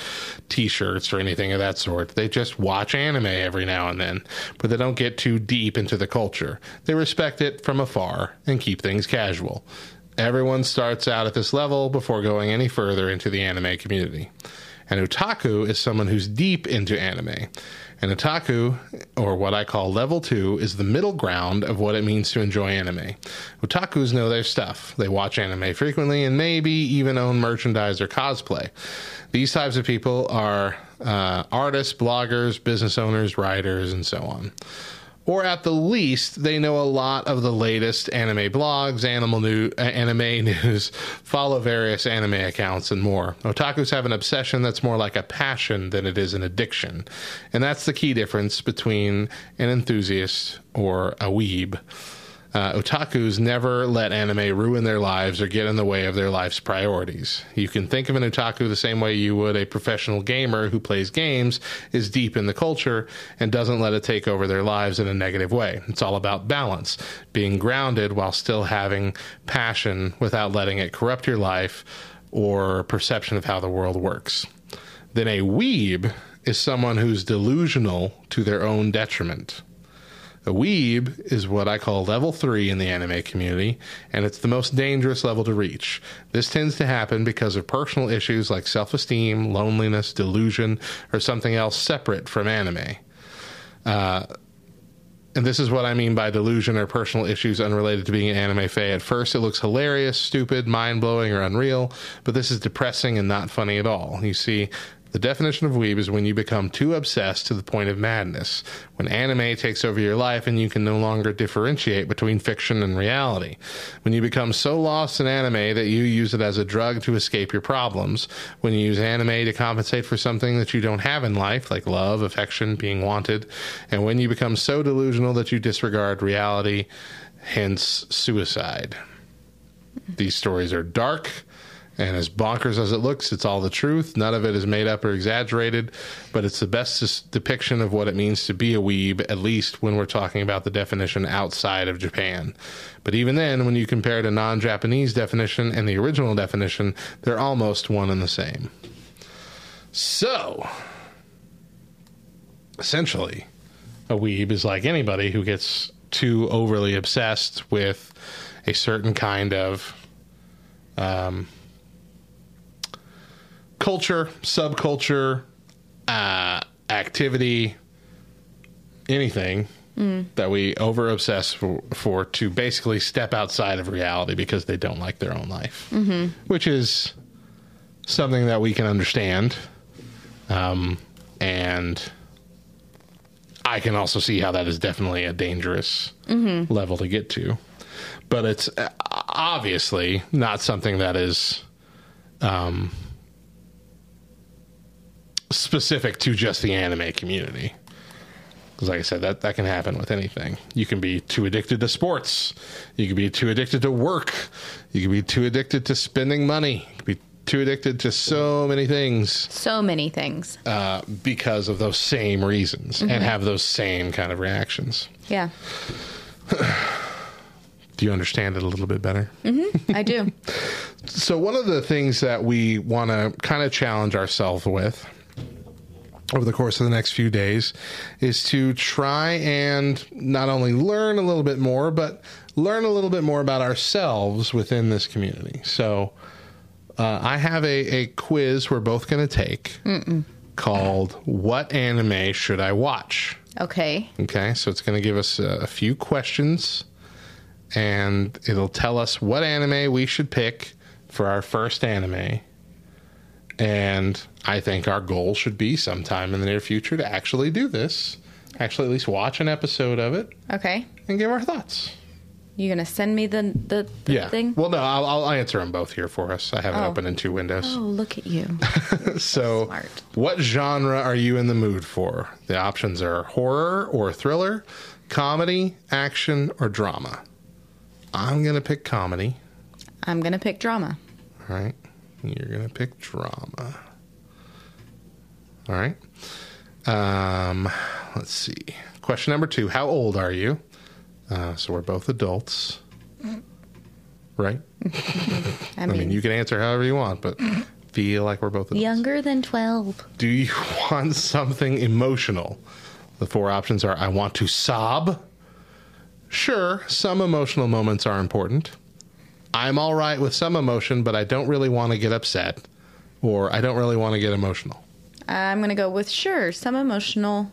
t shirts, or anything of that sort. They just watch anime every now and then, but they don't get too deep into the culture. They respect it from afar and keep things casual. Everyone starts out at this level before going any further into the anime community. An otaku is someone who's deep into anime. An otaku, or what I call level two, is the middle ground of what it means to enjoy anime. Otakus know their stuff. They watch anime frequently and maybe even own merchandise or cosplay. These types of people are uh, artists, bloggers, business owners, writers, and so on or at the least, they know a lot of the latest anime blogs, animal new, uh, anime news, follow various anime accounts, and more. Otakus have an obsession that's more like a passion than it is an addiction, and that's the key difference between an enthusiast or a weeb. Uh, otakus never let anime ruin their lives or get in the way of their life's priorities. You can think of an otaku the same way you would a professional gamer who plays games, is deep in the culture, and doesn't let it take over their lives in a negative way. It's all about balance, being grounded while still having passion without letting it corrupt your life or perception of how the world works. Then a weeb is someone who's delusional to their own detriment. A weeb is what I call level three in the anime community, and it's the most dangerous level to reach. This tends to happen because of personal issues like self esteem, loneliness, delusion, or something else separate from anime. Uh, and this is what I mean by delusion or personal issues unrelated to being an anime fae. At first, it looks hilarious, stupid, mind blowing, or unreal, but this is depressing and not funny at all. You see, the definition of weeb is when you become too obsessed to the point of madness, when anime takes over your life and you can no longer differentiate between fiction and reality, when you become so lost in anime that you use it as a drug to escape your problems, when you use anime to compensate for something that you don't have in life, like love, affection, being wanted, and when you become so delusional that you disregard reality, hence suicide. These stories are dark. And as bonkers as it looks, it's all the truth. None of it is made up or exaggerated, but it's the best depiction of what it means to be a weeb, at least when we're talking about the definition outside of Japan. But even then, when you compare the non Japanese definition and the original definition, they're almost one and the same. So, essentially, a weeb is like anybody who gets too overly obsessed with a certain kind of um, culture, subculture, uh, activity, anything that we over obsess for, for to basically step outside of reality because they don't like their own life, mm-hmm. which is something that we can understand. Um, and I can also see how that is definitely a dangerous level to get to. But it's uh, obviously not something that is um, specific to just the anime community. Because, like I said, that, that can happen with anything. You can be too addicted to sports. You can be too addicted to work. You can be too addicted to spending money. You can be too addicted to so many things So many things. uh, because of those same reasons and have those same kind of reactions. Yeah, Do you understand it a little bit better? I do. So, one of the things that we want to kind of challenge ourselves with over the course of the next few days is to try and not only learn a little bit more, but learn a little bit more about ourselves within this community. So, uh, I have a, a quiz we're both going to take called What Anime Should I Watch? Okay. Okay, so it's going to give us a, a few questions and it'll tell us what anime we should pick for our first anime. And I think our goal should be sometime in the near future to actually do this, actually at least watch an episode of it Okay. and give our thoughts. You gonna send me the the, the Yeah. thing? Well, no, I'll, I'll answer them both here for us. I have it Oh. open in two windows. oh, look at you. so, smart. what genre are you in the mood for? The options are horror or thriller, comedy, action, or drama. I'm going to pick comedy. I'm gonna pick drama. All right. You're going to pick drama. All right. Um, let's see. Question number two How old are you? Uh, so we're both adults. Right? I I mean, mean, you can answer however you want, but feel like we're both adults. younger than twelve. Do you want something emotional? The four options are I want to sob. Sure, some emotional moments are important. I'm all right with some emotion, but I don't really want to get upset. Or I don't really want to get emotional. I'm gonna go with sure. Some emotional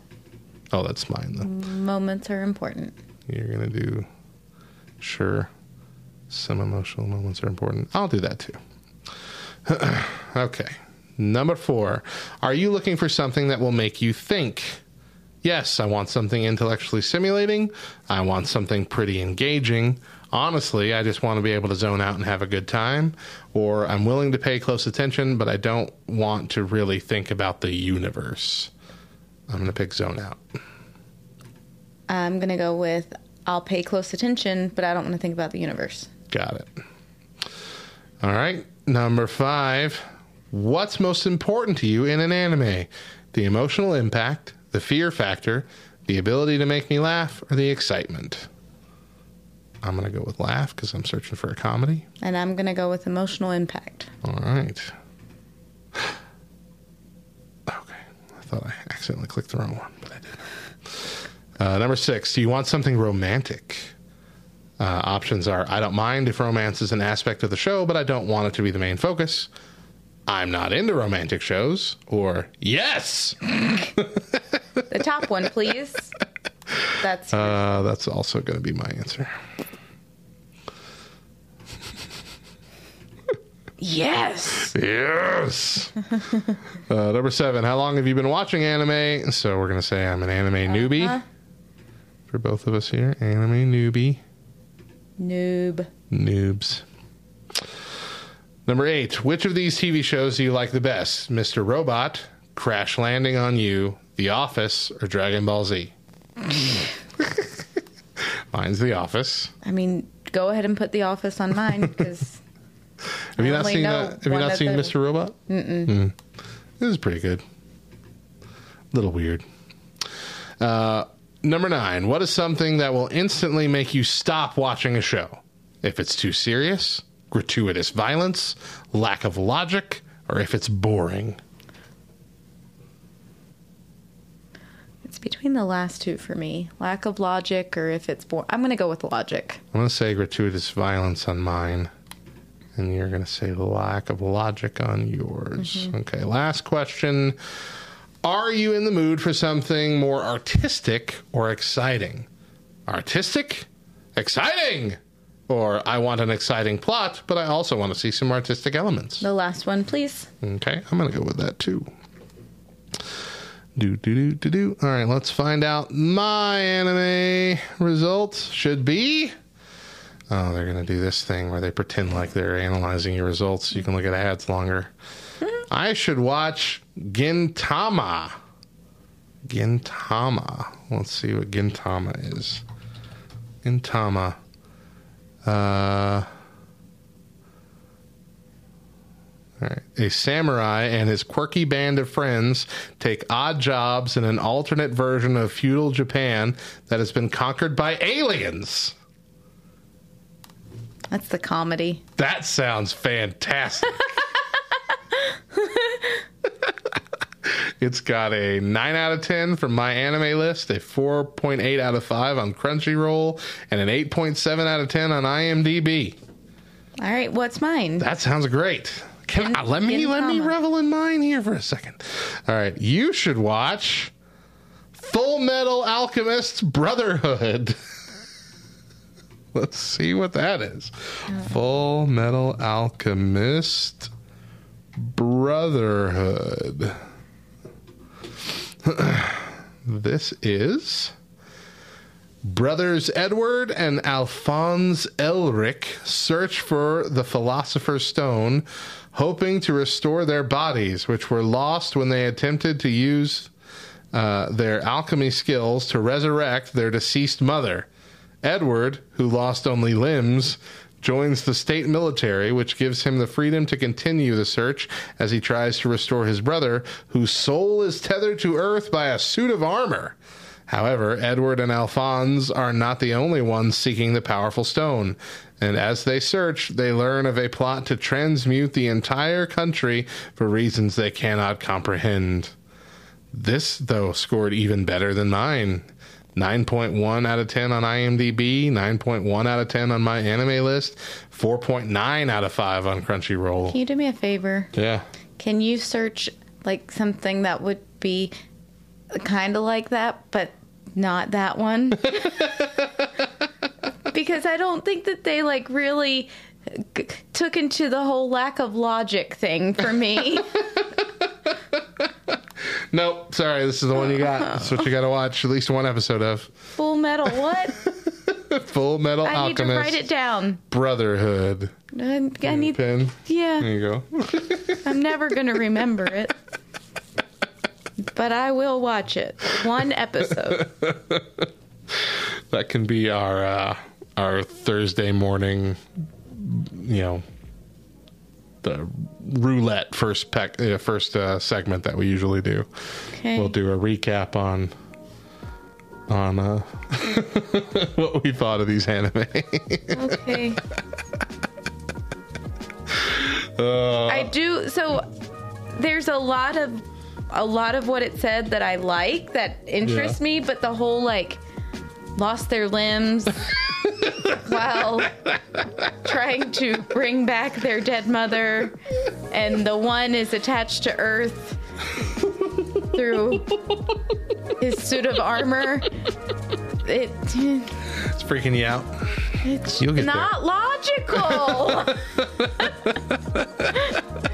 Oh, that's mine, though. moments are important. You're going to do sure, some emotional moments are important. I'll do that too. okay. Number four. Are you looking for something that will make you think? Yes, I want something intellectually stimulating. I want something pretty engaging. Honestly, I just want to be able to zone out and have a good time. Or I'm willing to pay close attention, but I don't want to really think about the universe. I'm going to pick zone out. I'm gonna go with I'll pay close attention, but I don't want to think about the universe. Got it. All right. Number five. What's most important to you in an anime? The emotional impact, the fear factor, the ability to make me laugh, or the excitement? I'm going to go with laugh because I'm searching for a comedy. And I'm gonna go with emotional impact. All right. Okay. I thought I accidentally clicked the wrong one, but I did. Uh, number six. Do you want something romantic? Uh, options are I don't mind if romance is an aspect of the show, but I don't want it to be the main focus. I'm not into romantic shows. Or yes! The top one, please. That's Uh, that's also going to be my answer. Yes. Yes. uh, number seven. How long have you been watching anime? So we're gonna say I'm an anime newbie. For both of us here, anime newbie, Noob. noobs. Number eight. Which of these TV shows do you like the best? Mr. Robot, Crash Landing on You, The Office, or Dragon Ball Z? Mine's The Office. I mean, go ahead and put the office on mine because Have you not seen that? Have you not seen Mr. Robot? Mm-mm. This is pretty good. A little weird. Uh, number nine. What is something that will instantly make you stop watching a show? If it's too serious, gratuitous violence, lack of logic, or if it's boring. it's between the last two for me. Lack of logic, or if it's boring. I'm gonna go with logic. I'm going to say gratuitous violence on mine. And you're going to say lack of logic on yours. Mm-hmm. Okay, last question. Are you in the mood for something more artistic or exciting? Artistic? Exciting! Or I want an exciting plot, but I also want to see some artistic elements. The last one, please. Okay, I'm going to go with that too. Do, do, do, do, do. All right, let's find out. My anime results should be. Oh, they're going to do this thing where they pretend like they're analyzing your results so you can look at ads longer. I should watch Gintama. Gintama. Let's see what Gintama is. Gintama. Uh, all right. A samurai and his quirky band of friends take odd jobs in an alternate version of feudal Japan that has been conquered by aliens. That's the comedy. That sounds fantastic. it's got a 9 out of 10 from my anime list, a 4.8 out of 5 on Crunchyroll, and an 8.7 out of 10 on IMDb. All right, what's mine? That sounds great. Can Gin- I, let me let me revel in mine here for a second. All right, you should watch Full Metal Alchemist Brotherhood. Let's see what that is. Full Metal Alchemist Brotherhood. this is Brothers Edward and Alphonse Elric search for the Philosopher's Stone, hoping to restore their bodies, which were lost when they attempted to use uh, their alchemy skills to resurrect their deceased mother. Edward, who lost only limbs, joins the state military, which gives him the freedom to continue the search as he tries to restore his brother, whose soul is tethered to earth by a suit of armor. However, Edward and Alphonse are not the only ones seeking the powerful stone. And as they search, they learn of a plot to transmute the entire country for reasons they cannot comprehend. This, though, scored even better than mine. 9.1 out of 10 on IMDb, 9.1 out of 10 on my anime list, 4.9 out of 5 on Crunchyroll. Can you do me a favor? Yeah. Can you search like something that would be kind of like that, but not that one? because I don't think that they like really g- took into the whole lack of logic thing for me. Nope, sorry, this is the one you got. That's what you got to watch at least one episode of. Full metal, what? Full Metal I need to Alchemist write it down. Brotherhood. I, I need, Pen. yeah. There you go. I'm never going to remember it. But I will watch it. One episode. that can be our uh, our Thursday morning, you know, the roulette first pec- uh, first uh, segment that we usually do. Okay. We'll do a recap on on uh, what we thought of these anime. Okay. Uh, I do so there's a lot of a lot of what it said that I like that interests Yeah. me, but the whole like lost their limbs while trying to bring back their dead mother and the one is attached to earth through his suit of armor. It it's freaking you out. it's You'll get not logical.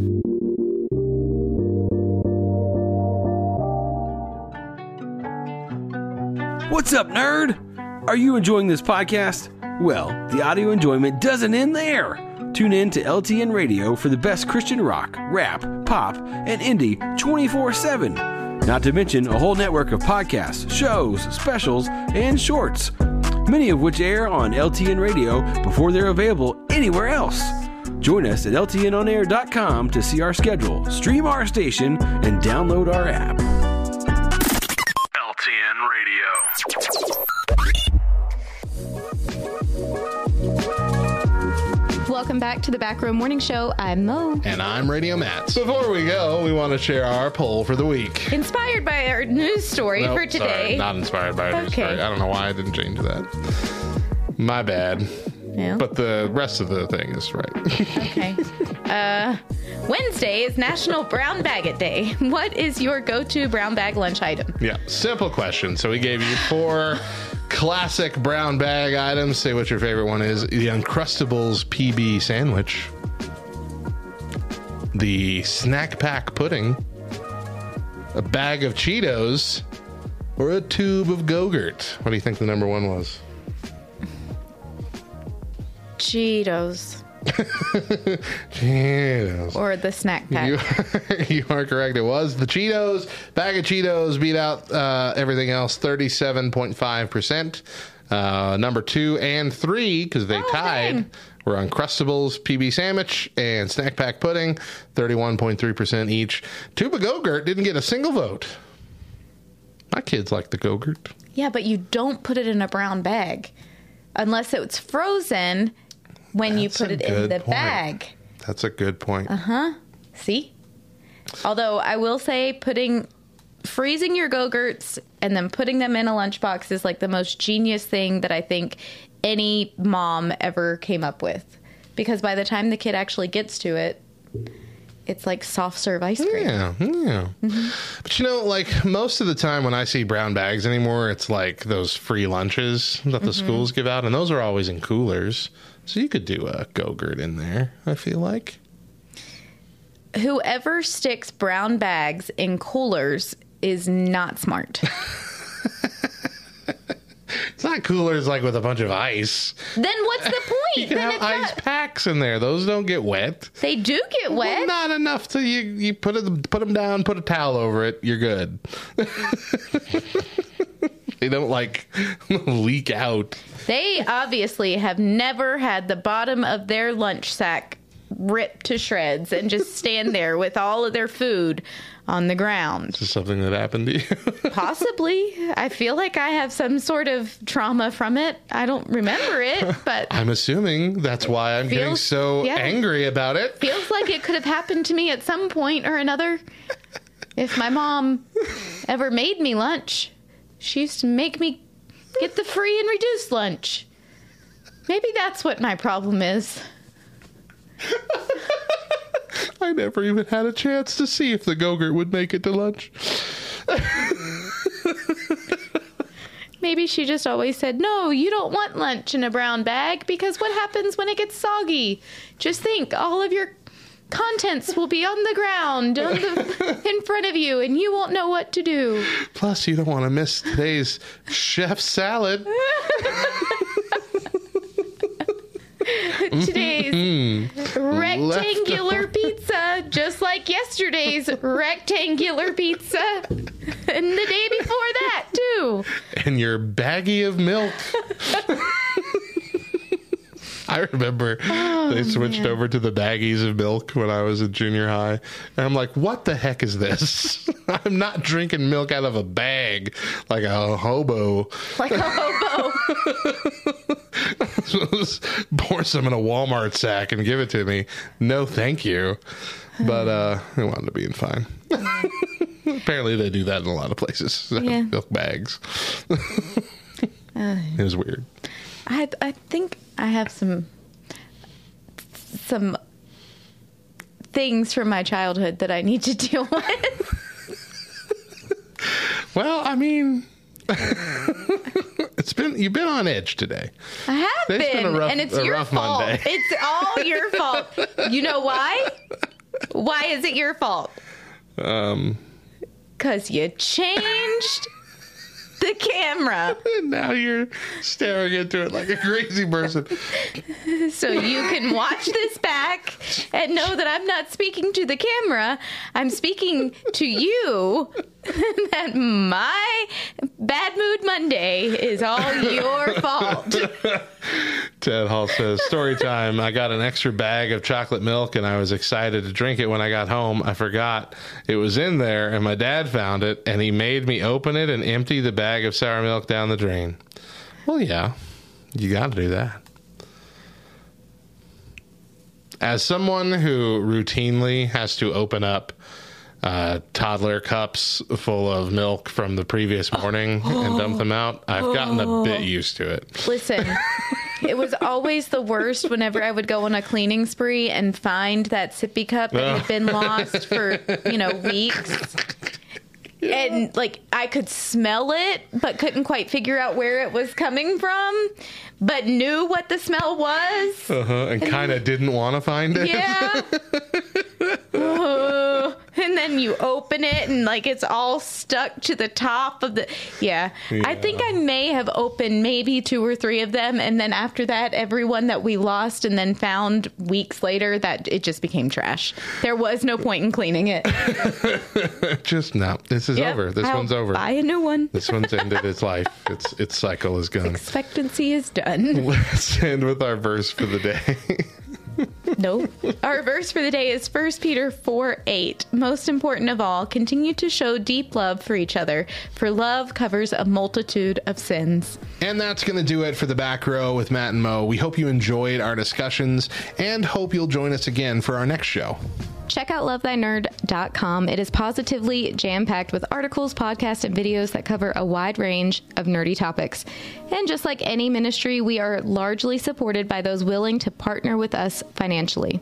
What's up, nerd? Are you enjoying this podcast? Well, the audio enjoyment doesn't end there. Tune in to LTN Radio for the best Christian rock, rap, pop, and indie 24 7. Not to mention a whole network of podcasts, shows, specials, and shorts, many of which air on LTN Radio before they're available anywhere else. Join us at LTNOnAir.com to see our schedule, stream our station, and download our app. Welcome back to the Back Row Morning Show. I'm Mo. And I'm Radio Matt. Before we go, we want to share our poll for the week. Inspired by our news story Nope, for today. sorry, not inspired by our news Okay. story. I don't know why I didn't change that. My bad. Yeah. But the rest of the thing is right. Okay. Uh, Wednesday is National Brown Bag It Day. What is your go-to brown bag lunch item? yeah, simple question. So we gave you four classic brown bag items. Say what your favorite one is. The Uncrustables PB sandwich, the snack pack pudding, a bag of Cheetos, or a tube of Go-Gurt. What do you think the number one was? Cheetos Cheetos. or the snack pack. You are, you are correct. It was the Cheetos. Bag of Cheetos beat out uh, everything else 37.5%. Uh, number two and three, because they tied, dang. were Uncrustables, PB Sandwich, and Snack Pack Pudding, 31.3% each. Tuba Go-Gurt didn't get a single vote. My kids like the Go-Gurt. Yeah, but you don't put it in a brown bag unless it's frozen when you put it in the point. bag. That's a good point. Uh huh. See? Although I will say putting freezing your go-gurts and then putting them in a lunchbox is like the most genius thing that I think any mom ever came up with. Because by the time the kid actually gets to it, it's like soft serve ice cream. Yeah, yeah. But you know, like most of the time when I see brown bags anymore, it's like those free lunches that the schools give out, and those are always in coolers. So you could do a Go-Gurt in there, I feel like. Whoever sticks brown bags in coolers is not smart. It's not coolers like with a bunch of ice. then what's the point? You can Then have it's ice not, packs in there. Those don't get wet. they do get wet. Well, not enough to you. You put it, put them down, put a towel over it. You're good. they don't like leak out. They obviously have never had the bottom of their lunch sack ripped to shreds and just stand there with all of their food on the ground. Is this something that happened to you? Possibly. I feel like I have some sort of trauma from it. I don't remember it, but I'm assuming that's why I'm getting so yeah. angry about it. feels like it could have happened to me at some point or another. If my mom ever made me lunch, she used to make me get the free and reduced lunch. Maybe that's what my problem is. I never even had a chance to see if the Go-Gurt would make it to lunch. Maybe she just always said, No, you don't want lunch in a brown bag because what happens when it gets soggy? Just think, all of your contents will be on the ground on the, in front of you and you won't know what to do. Plus, you don't want to miss today's chef salad. Today's rectangular pizza, just like yesterday's rectangular pizza, and the day before that, too. and your baggie of milk. I remember they switched over to the baggies of milk when I was in junior high. And I'm like, what the heck is this? I'm not drinking milk out of a bag like a hobo. Like a hobo. Pour some in a Walmart sack and give it to me. No, thank you. But uh, it wound up being fine. Apparently, they do that in a lot of places. Yeah. Milk bags. it was weird. I I think I have some some things from my childhood that I need to deal with. Well, I mean, it's been you've been on edge today. I have It's been, been a rough- and it's your fault. Monday. It's all your fault. You know why? Why is it your fault? Um, Because you changed the camera and now you're staring into it like a crazy person. so you can watch this back and know that I'm not speaking to the camera. I'm speaking to you. that my bad mood Monday is all your fault. Ted Hall says, Story time. I got an extra bag of chocolate milk and I was excited to drink it when I got home. I forgot it was in there and my dad found it and he made me open it and empty the bag of sour milk down the drain. Well, yeah, you got to do that. As someone who routinely has to open up uh, toddler cups full of milk from the previous morning and dump them out, I've gotten a bit used to it. Listen, it was always the worst whenever I would go on a cleaning spree and find that sippy cup that had been lost for, you know, weeks. And like I could smell it, but couldn't quite figure out where it was coming from, but knew what the smell was. Uh-huh, and kind of didn't want to find it. Yeah. And then you open it and like it's all stuck to the top of the yeah. I think I may have opened maybe two or three of them and then after that everyone that we lost and then found weeks later that it just became trash. There was no point in cleaning it. Just no. This is Yep, over. This I'll one's over. Buy a new one. This one's ended its life. Its its cycle is gone. Expectancy is done. Let's end with our verse for the day. No. Our verse for the day is 1 Peter 4 8. Most important of all, continue to show deep love for each other, for love covers a multitude of sins. And that's going to do it for the back row with Matt and Mo. We hope you enjoyed our discussions and hope you'll join us again for our next show. Check out lovethynerd.com. It is positively jam packed with articles, podcasts, and videos that cover a wide range of nerdy topics. And just like any ministry, we are largely supported by those willing to partner with us financially.